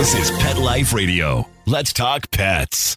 This is Pet Life Radio. Let's talk pets.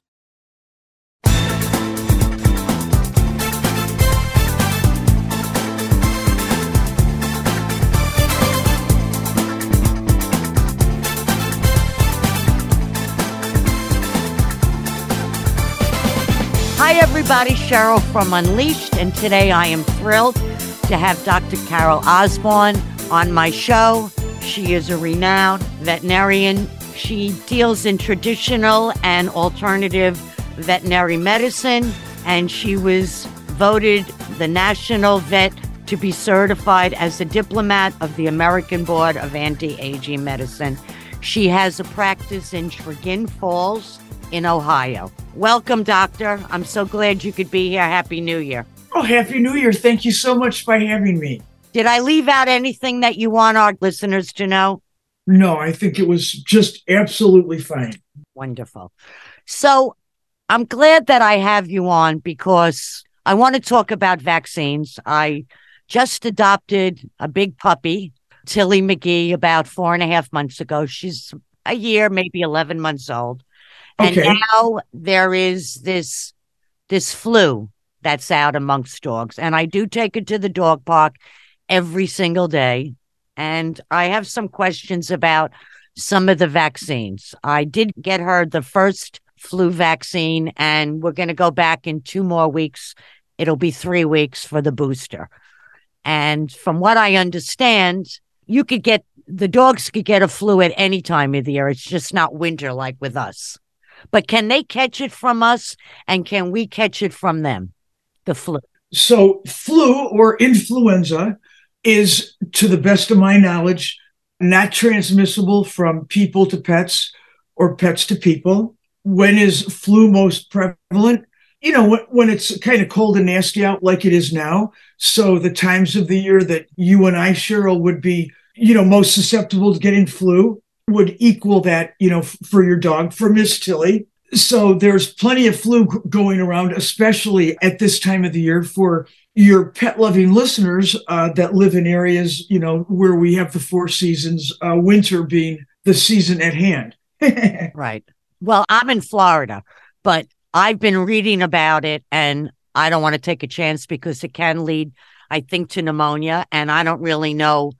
Hi, everybody. Cheryl from Unleashed, and today I am thrilled to have Dr. Carol Osborne on my show. She is a renowned veterinarian. She deals in traditional and alternative veterinary medicine, and she was voted the national vet to be certified as a diplomat of the American Board of Anti Aging Medicine. She has a practice in Chagrin Falls in Ohio. Welcome, Doctor. I'm so glad you could be here. Happy New Year. Oh, Happy New Year. Thank you so much for having me. Did I leave out anything that you want our listeners to know? No, I think it was just absolutely fine. Wonderful. So I'm glad that I have you on because I want to talk about vaccines. I just adopted a big puppy, Tilly McGee, about four and a half months ago. She's a year, maybe 11 months old. And Okay. now there is this this flu that's out amongst dogs. And I do take it to the dog park every single day. And I have some questions about some of the vaccines. I did get her the first flu vaccine, and we're going to go back in two more weeks. It'll be three weeks for the booster. And from what I understand, you could get the dogs could get a flu at any time of the year. It's just not winter like with us. But can they catch it from us and can we catch it from them? The flu. So, flu or influenza is, to the best of my knowledge, not transmissible from people to pets or pets to people. When is flu most prevalent? You know, when, when it's kind of cold and nasty out like it is now. So, the times of the year that you and I, Cheryl, would be, you know, most susceptible to getting flu would equal that, you know, f- for your dog, for Miss Tilly. So there's plenty of flu going around, especially at this time of the year for your pet loving listeners uh, that live in areas, you know, where we have the four seasons, uh, winter being the season at hand. Right. Well, I'm in Florida, but I've been reading about it and I don't want to take a chance because it can lead, I think, to pneumonia. And I don't really know,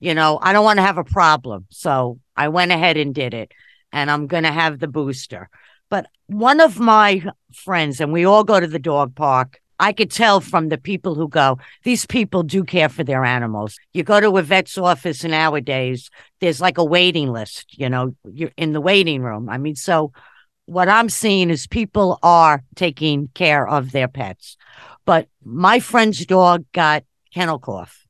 you know, I don't want to have a problem. So I went ahead and did it. And I'm going to have the booster. But one of my friends, and we all go to the dog park, I could tell from the people who go, these people do care for their animals. You go to a vet's office nowadays, there's like a waiting list, you know, you're in the waiting room. I mean, so what I'm seeing is people are taking care of their pets. But my friend's dog got kennel cough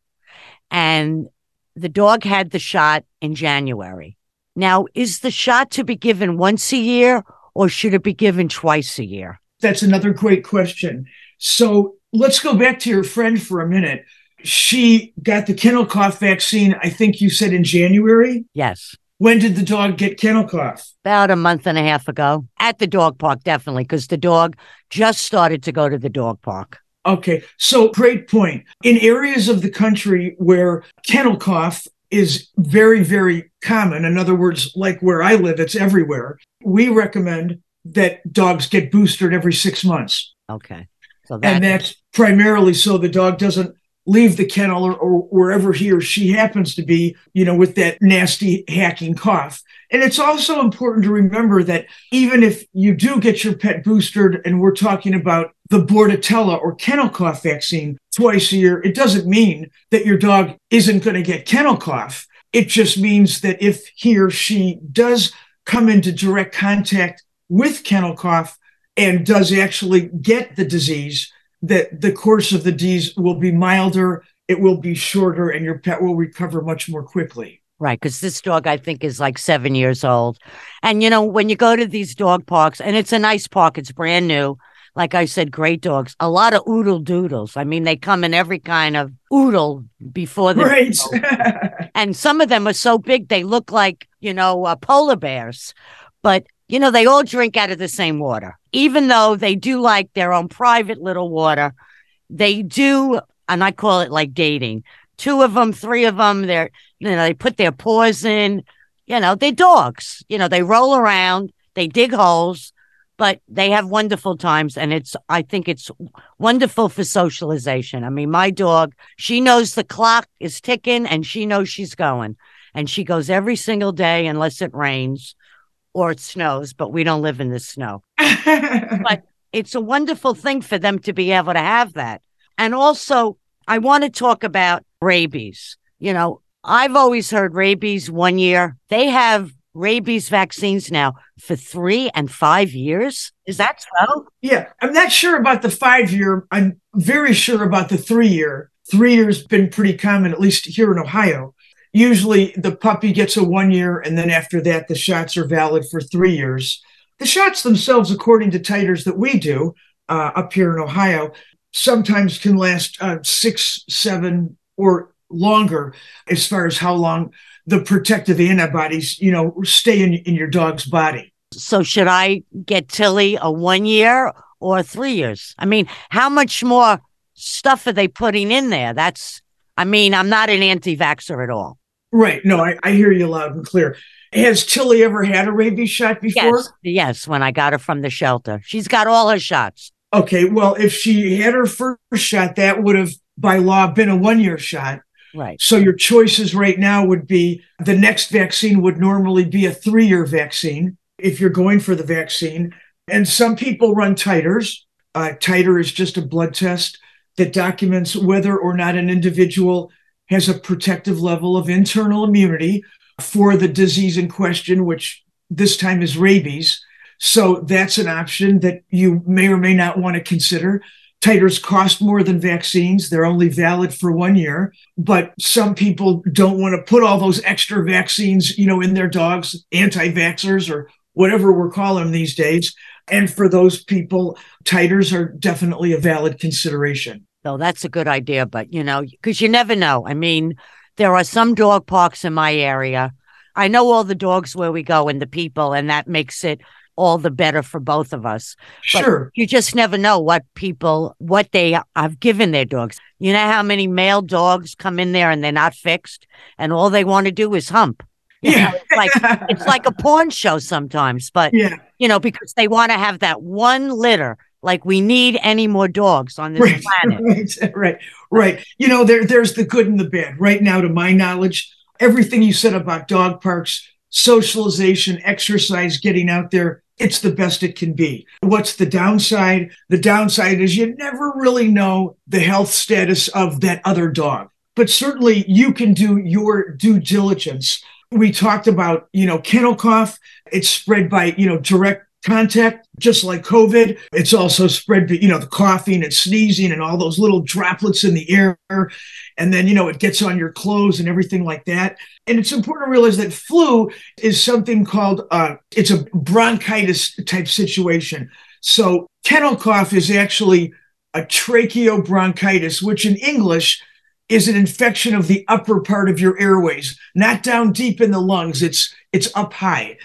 and the dog had the shot in January. Now, is the shot to be given once a year or should it be given twice a year? That's another great question. So let's go back to your friend for a minute. She got the kennel cough vaccine, I think you said in January. Yes. When did the dog get kennel cough? About a month and a half ago at the dog park, definitely, because the dog just started to go to the dog park. Okay, so great point. In areas of the country where kennel cough is very, very common, in other words, like where I live, it's everywhere, we recommend that dogs get boosted every six months. Okay. So that, And that's primarily so the dog doesn't leave the kennel or, or wherever he or she happens to be, you know, with that nasty hacking cough. And it's also important to remember that even if you do get your pet boosted, and we're talking about the Bordetella or kennel cough vaccine twice a year, it doesn't mean that your dog isn't going to get kennel cough. It just means that if he or she does come into direct contact with kennel cough and does actually get the disease, that the course of the disease will be milder, it will be shorter, and your pet will recover much more quickly. Right, because this dog I think is like seven years old, and you know when you go to these dog parks, and it's a nice park, it's brand new. Like I said, great dogs. A lot of oodle doodles. I mean, they come in every kind of oodle before the Right. and some of them are so big they look like you know uh, polar bears but you know they all drink out of the same water even though they do like their own private little water they do and i call it like dating two of them three of them they're you know they put their paws in You know, they're dogs. You know, they roll around, they dig holes, but they have wonderful times. And it's, I think it's wonderful for socialization. I mean, my dog, she knows the clock is ticking and she knows she's going. And she goes every single day unless it rains or it snows, but we don't live in the snow. but it's a wonderful thing for them to be able to have that. And also, I want to talk about rabies. You know, I've always heard rabies one year. They have rabies vaccines now for three and five years. Is that so? Yeah, I'm not sure about the five year. I'm very sure about the three year. Three years been pretty common, at least here in Ohio. Usually the puppy gets a one year, and then after that, the shots are valid for three years. The shots themselves, according to titers that we do uh, up here in Ohio, sometimes can last uh, six, seven, or longer as far as how long the protective antibodies, you know, stay in, in your dog's body. So should I get Tilly a one year or three years? I mean, how much more stuff are they putting in there? That's, I mean, I'm not an anti vaxxer at all. Right. No, I, I hear you loud and clear. Has Tilly ever had a rabies shot before? Yes, yes, when I got her from the shelter. She's got all her shots. Okay, well, if she had her first shot, that would have by law been a one year shot. Right. So your choices right now would be the next vaccine would normally be a three year vaccine if you're going for the vaccine. And some people run titers. Uh, titer is just a blood test that documents whether or not an individual has a protective level of internal immunity for the disease in question, which this time is rabies. So that's an option that you may or may not want to consider. Titers cost more than vaccines. They're only valid for one year, but some people don't want to put all those extra vaccines, you know, in their dogs, anti-vaxxers or whatever we're calling them these days. And for those people, titers are definitely a valid consideration. So that's a good idea, but you know, because you never know. I mean, there are some dog parks in my area. I know all the dogs where we go and the people, and that makes it all the better for both of us. Sure. You just never know what people, what they have given their dogs. You know how many male dogs come in there and they're not fixed and all they want to do is hump. You yeah. Know, it's like it's like a porn show sometimes, but yeah. you know, because they want to have that one litter. Like we need any more dogs on this right, planet. Right, right, right. You know, there there's the good and the bad. Right now, to my knowledge, everything you said about dog parks, socialization, exercise, getting out there, it's the best it can be. What's the downside? The downside is you never really know the health status of that other dog. But certainly you can do your due diligence. We talked about, you know, kennel cough. It's spread by, you know, direct contact, just like COVID. It's also spread, you know, the coughing and sneezing and all those little droplets in the air. And then, you know, it gets on your clothes and everything like that. And it's important to realize that flu is something called, uh, it's a bronchitis type situation. So kennel cough is actually a tracheobronchitis, which in English is an infection of the upper part of your airways, not down deep in the lungs. It's it's up high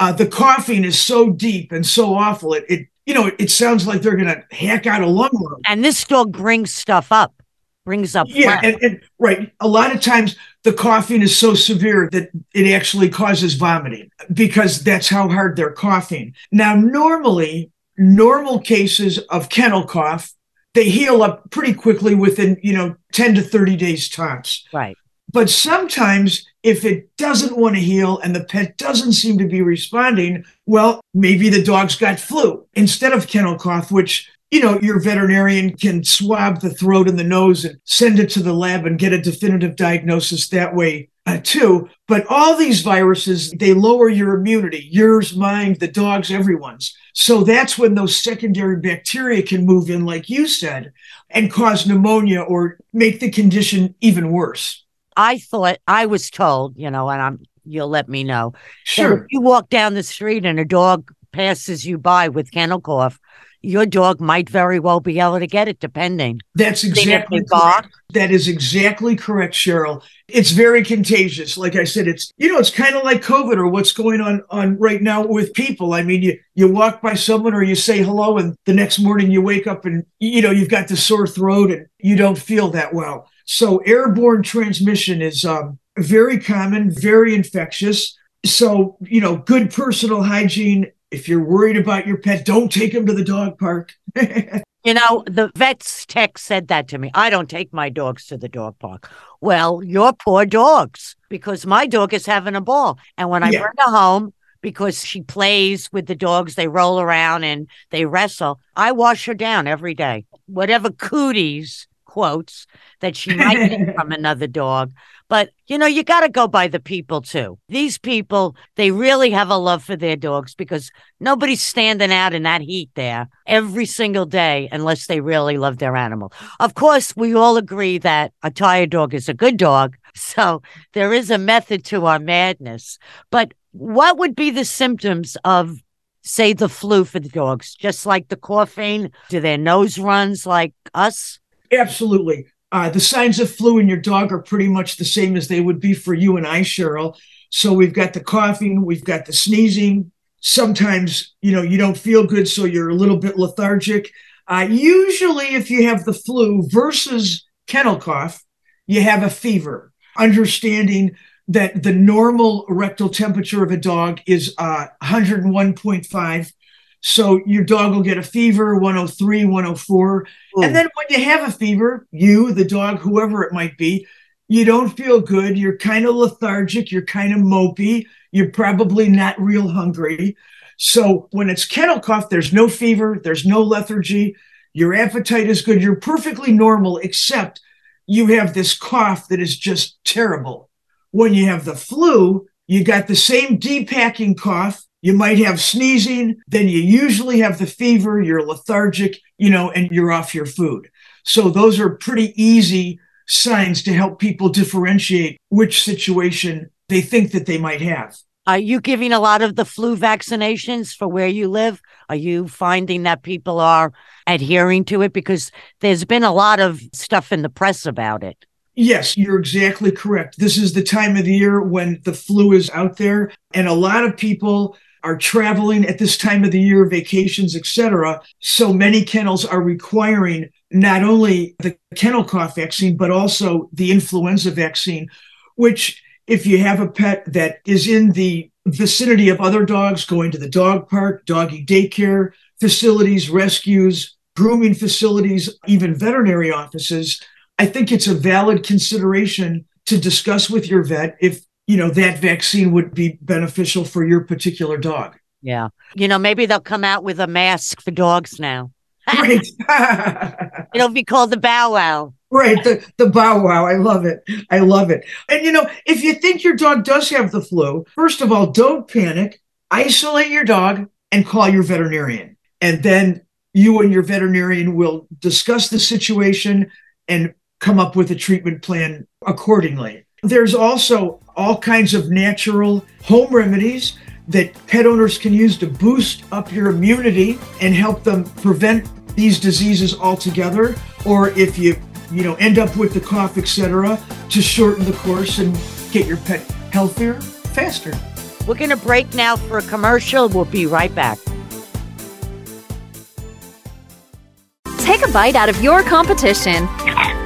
uh, the coughing is so deep and so awful. It, it you know, it, it sounds like they're going to hack out a lung. And this dog brings stuff up, brings up. Yeah, and, and, right. A lot of times the coughing is so severe that it actually causes vomiting because that's how hard they're coughing. Now, normally, normal cases of kennel cough they heal up pretty quickly within you know 10 to 30 days tops right but sometimes, if it doesn't want to heal and the pet doesn't seem to be responding, well, maybe the dog's got flu instead of kennel cough, which you know, your veterinarian can swab the throat and the nose and send it to the lab and get a definitive diagnosis that way uh, too. But all these viruses, they lower your immunity, yours, mine, the dog's, everyone's. So that's when those secondary bacteria can move in, like you said, and cause pneumonia or make the condition even worse. I thought I was told, you know, and I'm you'll let me know. Sure. if you walk down the street and a dog passes you by with kennel cough, your dog might very well be able to get it, depending. That's exactly correct. That is exactly correct, Cheryl. It's very contagious. Like I said, it's you know, it's kind of like COVID or what's going on on right now with people. I mean, you you walk by someone or you say hello, and the next morning you wake up and you know you've got the sore throat and you don't feel that well. So airborne transmission is um, very common, very infectious. So, you know, good personal hygiene. If you're worried about your pet, don't take him to the dog park. You know, the vet's tech said that to me. I don't take my dogs to the dog park. Well, your poor dogs, because my dog is having a ball. And when I Yeah. bring her home, because she plays with the dogs, they roll around and they wrestle, I wash her down every day. Whatever cooties, quotes, that she might get from another dog. But, you know, you got to go by the people too. These people, they really have a love for their dogs because nobody's standing out in that heat there every single day unless they really love their animal. Of course, we all agree that a tired dog is a good dog. So there is a method to our madness. But what would be the symptoms of, say, the flu for the dogs? Just like the coughing? Do their nose runs like us? Absolutely. Uh, the signs of flu in your dog are pretty much the same as they would be for you and I, Cheryl. So we've got the coughing, we've got the sneezing. Sometimes, you know, you don't feel good, so you're a little bit lethargic. Uh, usually, if you have the flu versus kennel cough, you have a fever. Understanding that the normal rectal temperature of a dog is uh, 101.5. So your dog will get a fever, 103, 104. Hmm. And then when you have a fever, you, the dog, whoever it might be, you don't feel good. You're kind of lethargic. You're kind of mopey. You're probably not real hungry. So when it's kennel cough, there's no fever, there's no lethargy. Your appetite is good. You're perfectly normal, except you have this cough that is just terrible. When you have the flu, you got the same depacking cough. You might have sneezing, then you usually have the fever, you're lethargic, you know, and you're off your food. So those are pretty easy signs to help people differentiate which situation they think that they might have. Are you giving a lot of the flu vaccinations for where you live? Are you finding that people are adhering to it? Because there's been a lot of stuff in the press about it. Yes, you're exactly correct. This is the time of the year when the flu is out there, and a lot of people are traveling at this time of the year, vacations, etc. So many kennels are requiring not only the kennel cough vaccine, but also the influenza vaccine, which if you have a pet that is in the vicinity of other dogs, going to the dog park, doggy daycare facilities, rescues, grooming facilities, even veterinary offices, I think it's a valid consideration to discuss with your vet if you know that vaccine would be beneficial for your particular dog. Yeah. You know, maybe they'll come out with a mask for dogs now. Right. It'll be called the Bow Wow. right. The, the bow wow. I love it. I love it. And you know, if you think your dog does have the flu, first of all, don't panic. Isolate your dog and call your veterinarian. And then you and your veterinarian will discuss the situation and come up with a treatment plan accordingly. There's also all kinds of natural home remedies that pet owners can use to boost up your immunity and help them prevent these diseases altogether or if you you know end up with the cough etc to shorten the course and get your pet healthier faster We're going to break now for a commercial. We'll be right back. Take a bite out of your competition.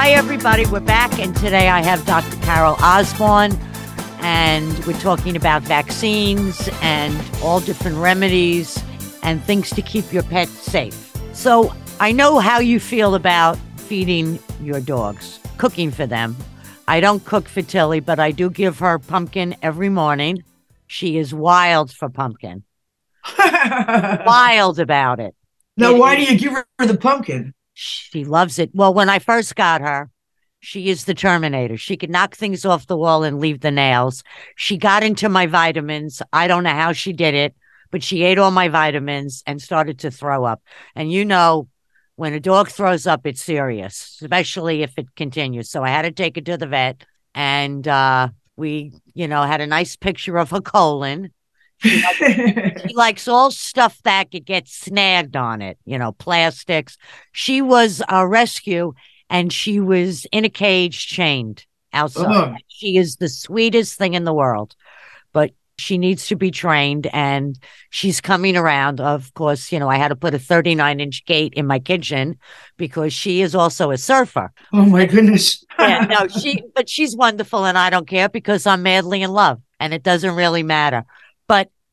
Hi, everybody. We're back, and today I have Dr. Carol Osborne, and we're talking about vaccines and all different remedies and things to keep your pet safe. So, I know how you feel about feeding your dogs, cooking for them. I don't cook for Tilly, but I do give her pumpkin every morning. She is wild for pumpkin. Wild about it. now, It why do you give her the pumpkin? She loves it. Well, when I first got her, she is the Terminator. She could knock things off the wall and leave the nails. She got into my vitamins. I don't know how she did it, but she ate all my vitamins and started to throw up. And you know, when a dog throws up, it's serious, especially if it continues. So I had to take her to the vet and uh, we, you know, had a nice picture of her colon. She likes all stuff that could get snagged on it, you know, plastics. She was a rescue and she was in a cage chained outside. Oh. She is the sweetest thing in the world, but she needs to be trained and she's coming around. Of course, you know, I had to put a 39 inch gate in my kitchen because she is also a surfer. oh my goodness. Yeah, no, she, but she's wonderful and I don't care because I'm madly in love and it doesn't really matter.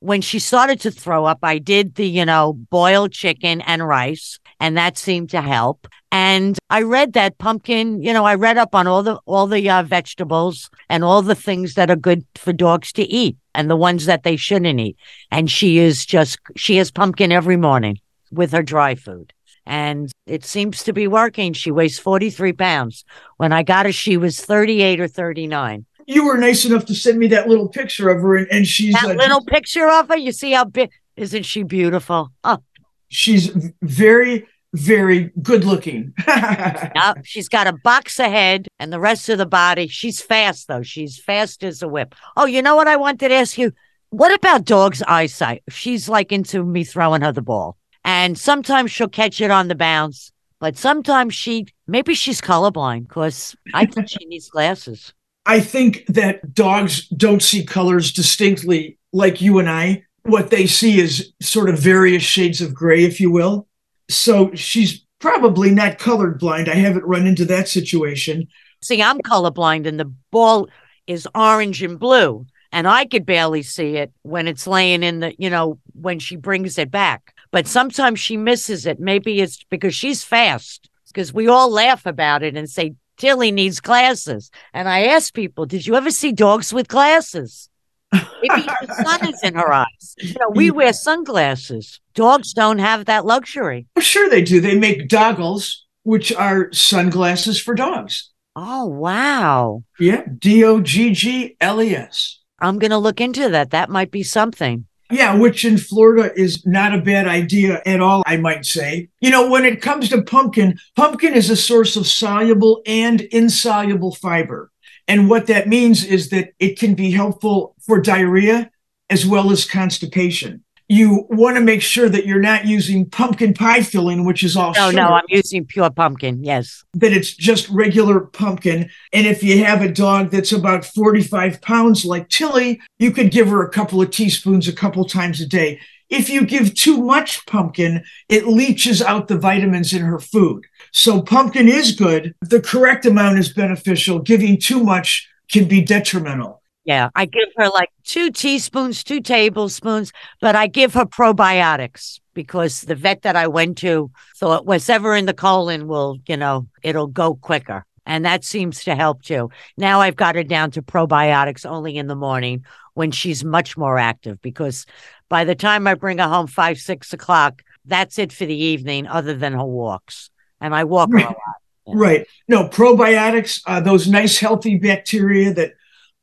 When she started to throw up, I did the, you know, boiled chicken and rice, and that seemed to help. And I read that pumpkin, you know, I read up on all the all the uh, vegetables and all the things that are good for dogs to eat and the ones that they shouldn't eat. And she is just she has pumpkin every morning with her dry food. And it seems to be working. She weighs 43 pounds. When I got her, she was 38 or 39. You were nice enough to send me that little picture of her, and, and she's That little picture of her, you see how big, isn't she beautiful? Oh, she's very, very good looking. Yep, she's got a box ahead and the rest of the body. She's fast though. She's fast as a whip. Oh, you know what I wanted to ask you? What about dog's eyesight? She's like into me throwing her the ball. And sometimes she'll catch it on the bounce, but sometimes she maybe she's colorblind because I think she needs glasses. I think that dogs don't see colors distinctly like you and I. What they see is sort of various shades of gray, if you will. So she's probably not colored blind. I haven't run into that situation. See, I'm colorblind and the ball is orange and blue, and I could barely see it when it's laying in the, you know, when she brings it back. But sometimes she misses it. Maybe it's because she's fast, because we all laugh about it and say, Tilly needs glasses. And I ask people, did you ever see dogs with glasses? Maybe the sun is in her eyes. You know, we wear sunglasses. Dogs don't have that luxury. Oh, sure, they do. They make doggles, which are sunglasses for dogs. Oh, wow. Yeah, D O G G L E S. I'm going to look into that. That might be something. Yeah, which in Florida is not a bad idea at all, I might say. You know, when it comes to pumpkin, pumpkin is a source of soluble and insoluble fiber. And what that means is that it can be helpful for diarrhea as well as constipation. You want to make sure that you're not using pumpkin pie filling, which is all No, sugar, no, I'm using pure pumpkin. Yes. that it's just regular pumpkin. And if you have a dog that's about 45 pounds like Tilly, you could give her a couple of teaspoons a couple times a day. If you give too much pumpkin, it leaches out the vitamins in her food. So pumpkin is good. The correct amount is beneficial. Giving too much can be detrimental. Yeah. I give her like two teaspoons, two tablespoons, but I give her probiotics because the vet that I went to thought whatever in the colon will, you know, it'll go quicker. And that seems to help too. Now I've got her down to probiotics only in the morning when she's much more active because by the time I bring her home five, six o'clock, that's it for the evening, other than her walks. And I walk her a Right. lot. Right. No, probiotics, uh, those nice healthy bacteria that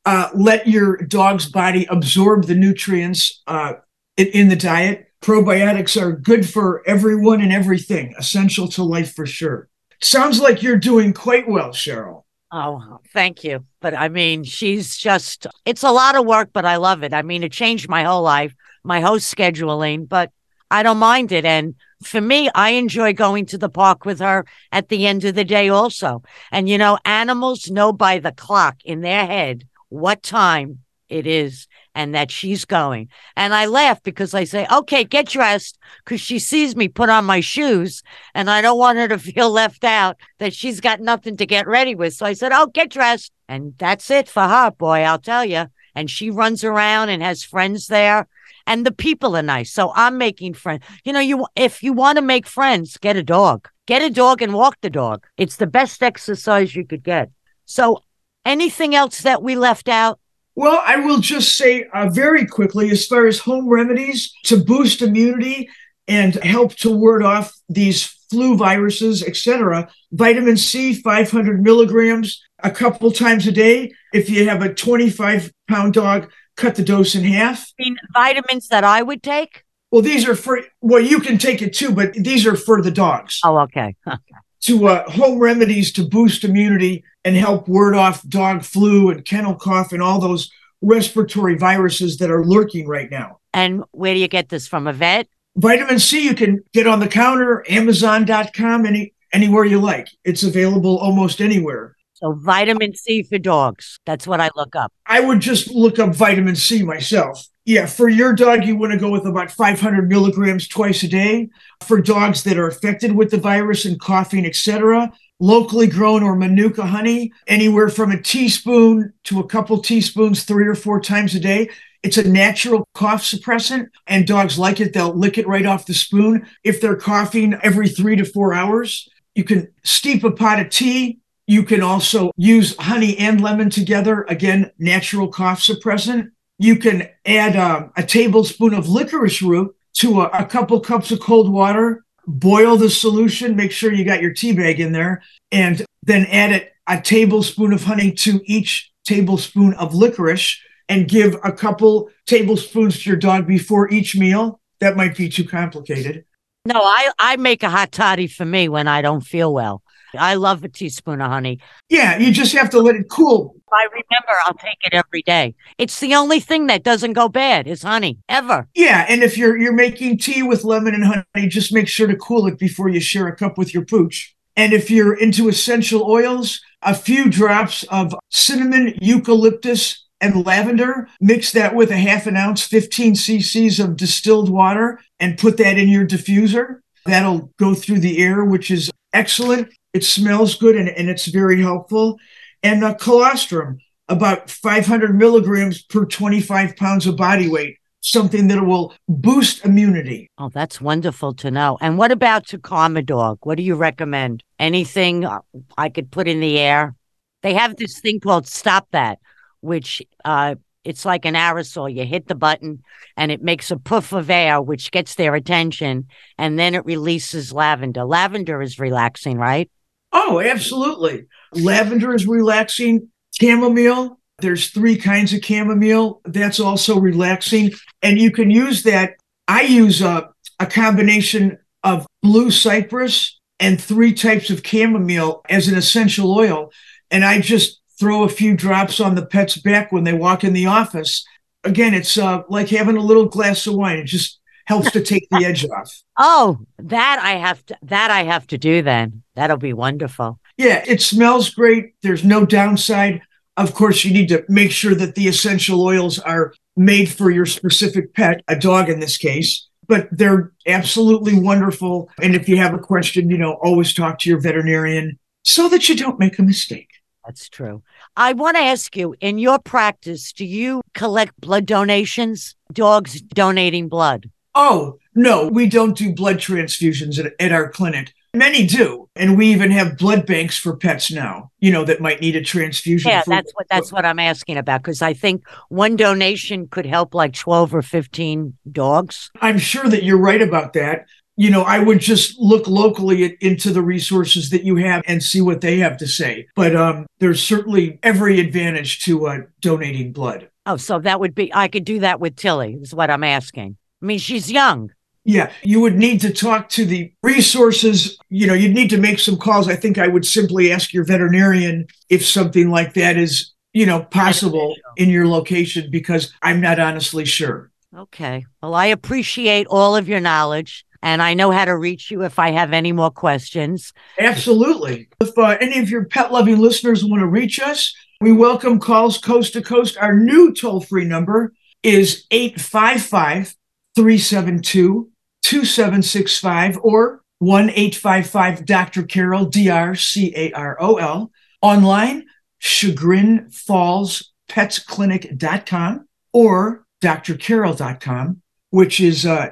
uh, let your dog's body absorb the nutrients uh, in, the diet. Probiotics are good for everyone and everything, essential to life for sure. Sounds like you're doing quite well, Cheryl. Oh, thank you. But I mean, she's just, it's a lot of work, but I love it. I mean, it changed my whole life, my whole scheduling, but I don't mind it. And for me, I enjoy going to the park with her at the end of the day also. And, you know, animals know by the clock in their head what time it is and that she's going. And I laugh because I say, okay, get dressed because she sees me put on my shoes and I don't want her to feel left out that she's got nothing to get ready with. So I said, oh, get dressed. And that's it for her, boy, I'll tell you. And she runs around and has friends there. And the people are nice. So I'm making friends. You know, you if you want to make friends, get a dog. Get a dog and walk the dog. It's the best exercise you could get. So anything else that we left out? Well, I will just say uh, very quickly as far as home remedies to boost immunity and help to ward off these flu viruses, etc. Vitamin C, 500 milligrams a couple times a day. If you have a 25 pound dog, cut the dose in half. I mean, vitamins that I would take? Well, these are for, well, you can take it too, but these are for the dogs. Oh, okay. to uh, home remedies to boost immunity and help ward off dog flu and kennel cough and all those respiratory viruses that are lurking right now. And where do you get this from? A vet? Vitamin C you can get on the counter, Amazon.com, any anywhere you like. It's available almost anywhere. So vitamin C for dogs. That's what I look up. I would just look up vitamin C myself. Yeah, for your dog, you want to go with about 500 milligrams twice a day. For dogs that are affected with the virus and coughing, etc., locally grown or manuka honey, anywhere from a teaspoon to a couple teaspoons, three or four times a day. It's a natural cough suppressant, and dogs like it. They'll lick it right off the spoon. If they're coughing every three to four hours, you can steep a pot of tea. You can also use honey and lemon together. Again, natural cough suppressant. You can add um, a tablespoon of licorice root to a, a couple cups of cold water. Boil the solution. Make sure you got your tea bag in there, and then add it a tablespoon of honey to each tablespoon of licorice and give a couple tablespoons to your dog before each meal. That might be too complicated. No, I, I make a hot toddy for me when I don't feel well. I love a teaspoon of honey. Yeah, you just have to let it cool. I remember, I'll take it every day. It's the only thing that doesn't go bad is honey, ever. Yeah, and if you're you're making tea with lemon and honey, just make sure to cool it before you share a cup with your pooch. And if you're into essential oils, a few drops of cinnamon, eucalyptus, and lavender. Mix that with a half an ounce, 15 cc's of distilled water, and put that in your diffuser. That'll go through the air, which is excellent. It smells good and, and it's very helpful. And colostrum, about 500 milligrams per 25 pounds of body weight, something that will boost immunity. Oh, that's wonderful to know. And what about to calm a dog? What do you recommend? Anything uh, I could put in the air? They have this thing called Stop That, which uh, it's like an aerosol. You hit the button and it makes a puff of air, which gets their attention, and then it releases lavender. Lavender is relaxing, right? Oh, absolutely. Lavender is relaxing. Chamomile, there's three kinds of chamomile. That's also relaxing. And you can use that. I use a, a combination of blue cypress and three types of chamomile as an essential oil. And I just throw a few drops on the pet's back when they walk in the office. Again, it's uh, like having a little glass of wine. It just helps to take the edge off. Oh, that I have to that I have to do then. That'll be wonderful. Yeah, it smells great. There's no downside. Of course, you need to make sure that the essential oils are made for your specific pet, a dog in this case. But they're absolutely wonderful. And if you have a question, you know, always talk to your veterinarian so that you don't make a mistake. That's true. I want to ask you in your practice, do you collect blood donations? Dogs donating blood? Oh, no, we don't do blood transfusions at, at, our clinic. Many do. And we even have blood banks for pets now, you know, that might need a transfusion. Yeah, for, that's what that's what I'm asking about because I think one donation could help like 12 or 15 dogs. I'm sure that you're right about that you know, I would just look locally at, into the resources that you have and see what they have to say. But um, there's certainly every advantage to uh, donating blood. Oh, so that would be, I could do that with Tilly, is what I'm asking. I mean, she's young. Yeah, you would need to talk to the resources. You know, you'd need to make some calls. I think I would simply ask your veterinarian if something like that is, you know, possible in your location because I'm not honestly sure. Okay. Well, I appreciate all of your knowledge and I know how to reach you if I have any more questions. Absolutely. If uh, any of your pet loving listeners want to reach us, we welcome calls coast to coast. Our new toll free number is 855 372 2765 or 1 855 Dr. Carol, D R C A R O L. Online, Chagrin Falls Petsclinic.com or drcarol.com which is uh,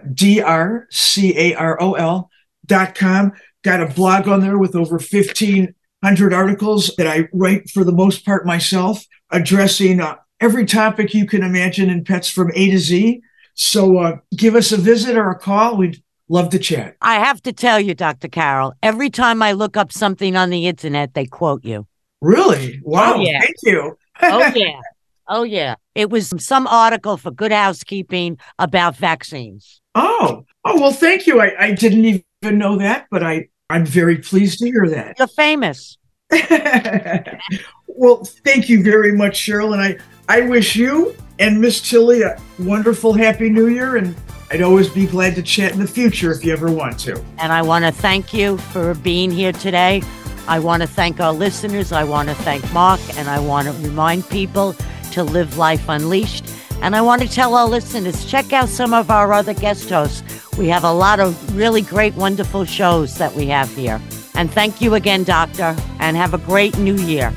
dot com. Got a blog on there with over 1,500 articles that I write for the most part myself, addressing uh, every topic you can imagine in pets from A to Z. So uh, give us a visit or a call. We'd love to chat. I have to tell you, Dr. Carol, every time I look up something on the internet, they quote you. Really? Wow. Oh, yeah. Thank you. Oh, yeah. Oh, yeah. It was some article for Good Housekeeping about vaccines. Oh, oh well, thank you. I, I didn't even know that, but I, I'm very pleased to hear that. You're famous. well, thank you very much, Cheryl. And I, I wish you and Miss Tilly a wonderful, happy new year. And I'd always be glad to chat in the future if you ever want to. And I want to thank you for being here today. I want to thank our listeners. I want to thank Mark. And I want to remind people to live life unleashed. And I want to tell our listeners check out some of our other guest hosts. We have a lot of really great, wonderful shows that we have here. And thank you again, Doctor, and have a great new year.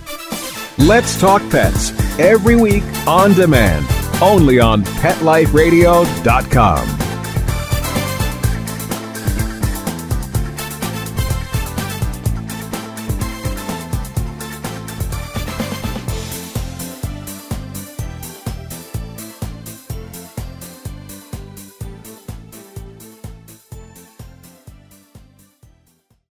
Let's Talk Pets every week on demand, only on PetLifeRadio.com.